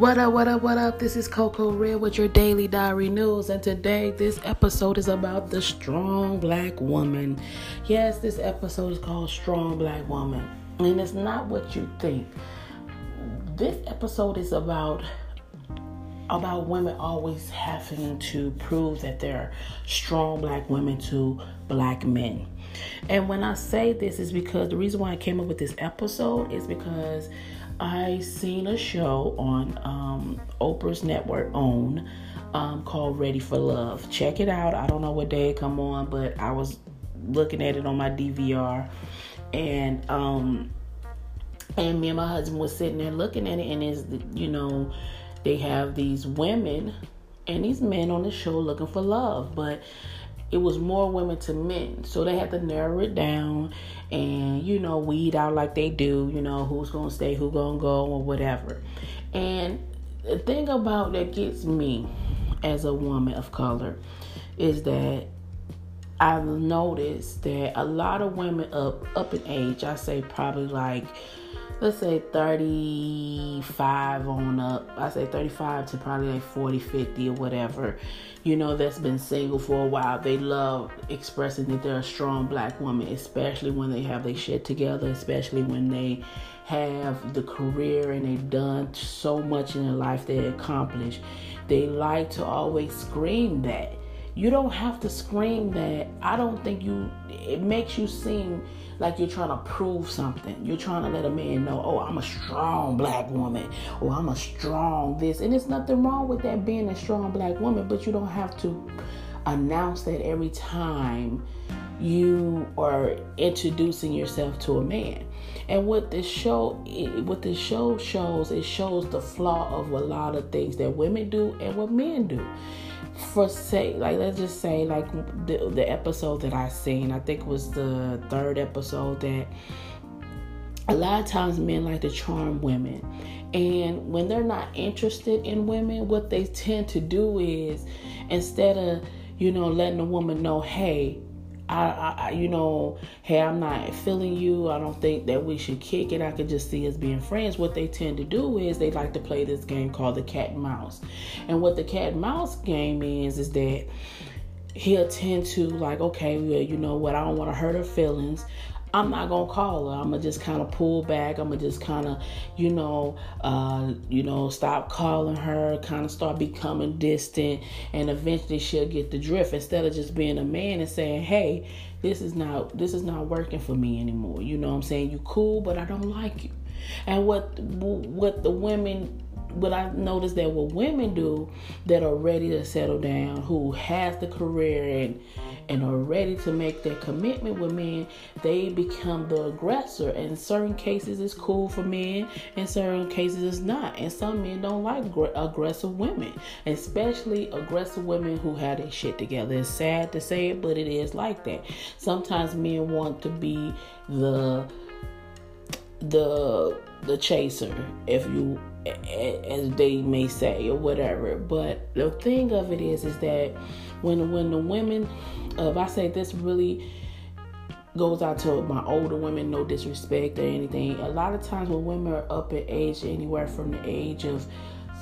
What up, what up, what up? This is Coco Red with your daily diary news, and today this episode is about the strong black woman. Yes, this episode is called Strong Black Woman, and it's not what you think. This episode is about about women always having to prove that they're strong black women to black men. And when I say this is because the reason why I came up with this episode is because I seen a show on um, Oprah's network OWN um, called Ready for Love. Check it out. I don't know what day it come on, but I was looking at it on my DVR, and um, and me and my husband was sitting there looking at it, and is you know they have these women and these men on the show looking for love, but it was more women to men. So they had to narrow it down and, you know, weed out like they do, you know, who's going to stay, who's going to go, or whatever. And the thing about that gets me as a woman of color is that I've noticed that a lot of women up up in age, I say probably like let's say 35 on up. I say 35 to probably like 40 50 or whatever you know that's been single for a while. They love expressing that they're a strong black woman especially when they have their shit together especially when they have the career and they've done so much in their life they accomplished. they like to always scream that. You don't have to scream that. I don't think you it makes you seem like you're trying to prove something. You're trying to let a man know, oh, I'm a strong black woman, or I'm a strong this. And there's nothing wrong with that being a strong black woman, but you don't have to announce that every time you are introducing yourself to a man. And what this show what this show shows, it shows the flaw of a lot of things that women do and what men do for say like let's just say like the, the episode that i seen i think was the third episode that a lot of times men like to charm women. And when they're not interested in women what they tend to do is instead of you know letting a woman know hey I, I, you know, hey, I'm not feeling you. I don't think that we should kick it. I could just see us being friends. What they tend to do is they like to play this game called the cat and mouse. And what the cat and mouse game is, is that he'll tend to like, okay, well, you know what? I don't want to hurt her feelings. I'm not gonna call her. I'm gonna just kind of pull back. I'm gonna just kind of, you know, uh, you know, stop calling her. Kind of start becoming distant, and eventually she'll get the drift. Instead of just being a man and saying, "Hey, this is not this is not working for me anymore." You know what I'm saying? You cool, but I don't like you. And what what the women what I noticed that what women do that are ready to settle down, who has the career and and are ready to make their commitment with men, they become the aggressor. In certain cases, it's cool for men, in certain cases, it's not. And some men don't like aggressive women, especially aggressive women who have their shit together. It's sad to say it, but it is like that. Sometimes men want to be the the the chaser, if you as they may say or whatever. But the thing of it is, is that when when the women, if I say this really goes out to my older women, no disrespect or anything. A lot of times when women are up in age, anywhere from the age of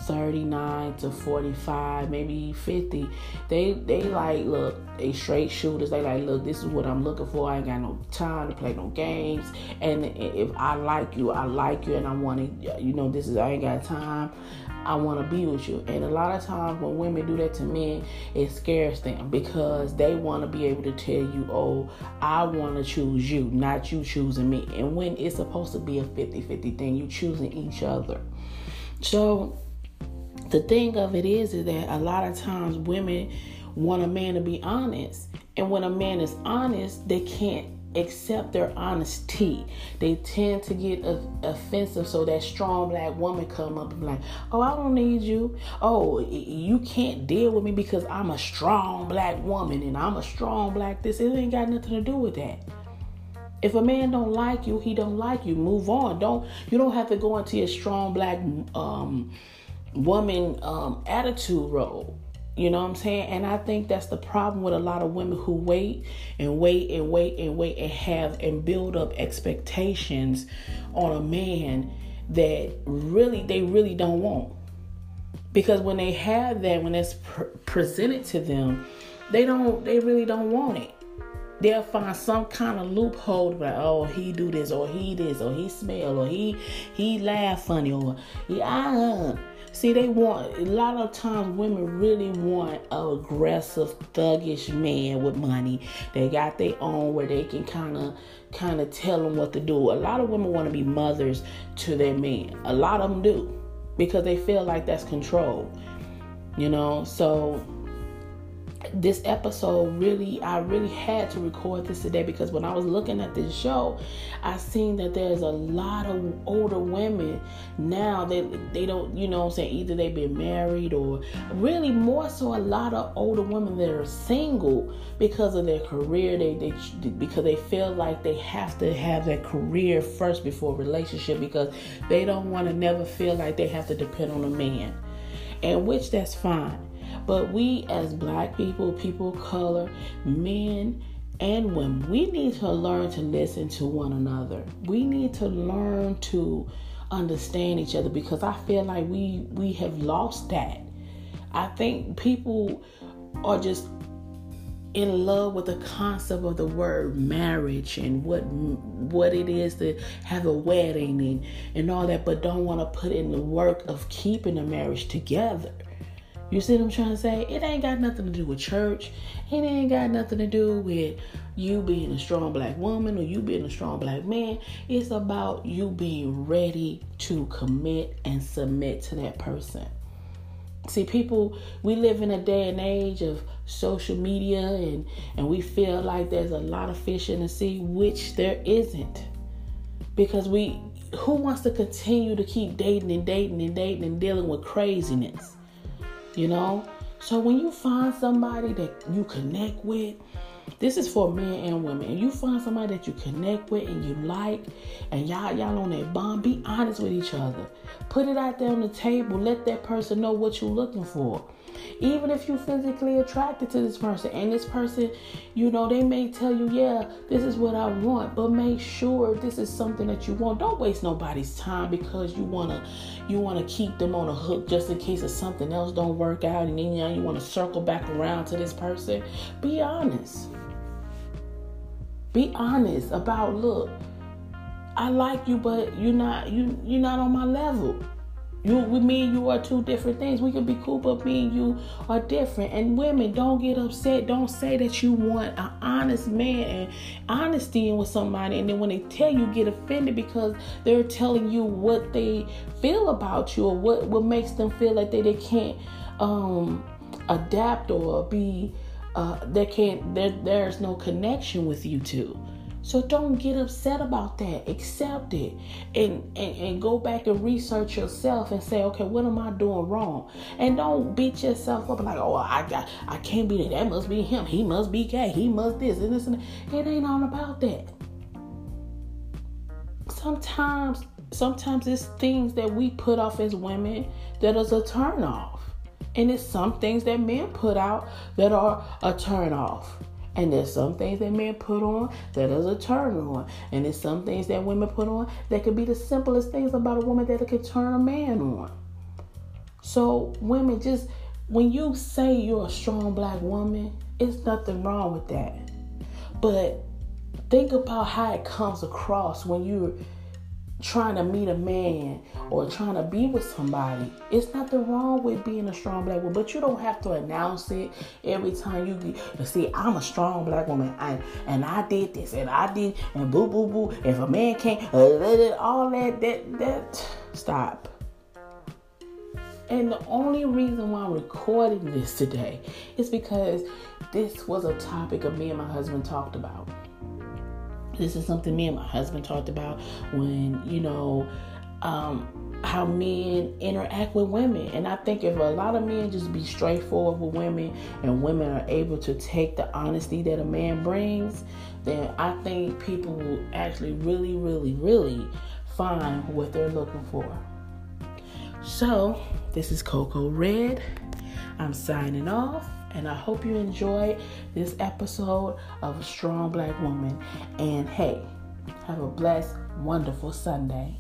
39 to 45, maybe 50. They they like look, they straight shooters. They like look, this is what I'm looking for. I ain't got no time to play no games. And if I like you, I like you, and I want to, you know, this is I ain't got time. I want to be with you. And a lot of times when women do that to men, it scares them because they want to be able to tell you, oh, I want to choose you, not you choosing me. And when it's supposed to be a 50 50 thing, you choosing each other. So the thing of it is, is that a lot of times women want a man to be honest. And when a man is honest, they can't accept their honesty. They tend to get offensive. So that strong black woman come up and be like, "Oh, I don't need you. Oh, you can't deal with me because I'm a strong black woman and I'm a strong black this. It ain't got nothing to do with that." If a man don't like you, he don't like you. Move on. Don't you don't have to go into your strong black um woman um, attitude role. You know what I'm saying? And I think that's the problem with a lot of women who wait and wait and wait and wait and have and build up expectations on a man that really they really don't want. because when they have that, when it's pr- presented to them, they don't, they really don't want it. They'll find some kind of loophole like, oh, he do this or he this or he smell or he he laugh funny or yeah. See, they want a lot of times women really want an aggressive, thuggish man with money. They got their own where they can kind of kind of tell them what to do. A lot of women want to be mothers to their men. A lot of them do because they feel like that's control. You know, so this episode really I really had to record this today because when I was looking at this show, I seen that there's a lot of older women now that they, don't, you know I'm saying, either they've been married or really more so a lot of older women that are single because of their career. They, they because they feel like they have to have their career first before relationship because they don't want to never feel like they have to depend on a man. And which that's fine but we, as black people, people of color, men, and women, we need to learn to listen to one another. We need to learn to understand each other because I feel like we we have lost that. I think people are just in love with the concept of the word marriage and what what it is to have a wedding and, and all that, but don't want to put in the work of keeping the marriage together. You see what I'm trying to say? It ain't got nothing to do with church. It ain't got nothing to do with you being a strong black woman or you being a strong black man. It's about you being ready to commit and submit to that person. See, people, we live in a day and age of social media and, and we feel like there's a lot of fish in the sea, which there isn't. Because we, who wants to continue to keep dating and dating and dating and dealing with craziness? You know? So when you find somebody that you connect with, this is for men and women. You find somebody that you connect with and you like, and y'all y'all on that bond, be honest with each other. Put it out there on the table. Let that person know what you're looking for. Even if you're physically attracted to this person and this person, you know, they may tell you, yeah, this is what I want, but make sure this is something that you want. Don't waste nobody's time because you wanna you wanna keep them on a hook just in case if something else don't work out and then you, you wanna circle back around to this person. Be honest. Be honest about look, I like you, but you're not you you're not on my level. You with me and you are two different things. We can be cool, but me and you are different. And women, don't get upset. Don't say that you want an honest man and honesty in with somebody, and then when they tell you, get offended because they're telling you what they feel about you or what what makes them feel like they they can't um adapt or be uh they can't there there's no connection with you two. So don't get upset about that. Accept it and, and, and go back and research yourself and say, okay, what am I doing wrong? And don't beat yourself up like, oh, I got I can't be that. That must be him. He must be gay. He must this and this and that. It ain't all about that. Sometimes sometimes it's things that we put off as women that is a turn off. And it's some things that men put out that are a turn off. And there's some things that men put on that is a turn on. And there's some things that women put on that could be the simplest things about a woman that could turn a man on. So, women, just when you say you're a strong black woman, it's nothing wrong with that. But think about how it comes across when you're trying to meet a man or trying to be with somebody. It's nothing wrong with being a strong black woman, but you don't have to announce it every time you get. See, I'm a strong black woman, and and I did this, and I did, and boo boo boo. If a man can't, uh, all that that that stop. And the only reason why I'm recording this today is because this was a topic of me and my husband talked about. This is something me and my husband talked about when, you know, um, how men interact with women. And I think if a lot of men just be straightforward with women and women are able to take the honesty that a man brings, then I think people will actually really, really, really find what they're looking for. So, this is Coco Red. I'm signing off and I hope you enjoyed this episode of A Strong Black Woman. And hey, have a blessed, wonderful Sunday.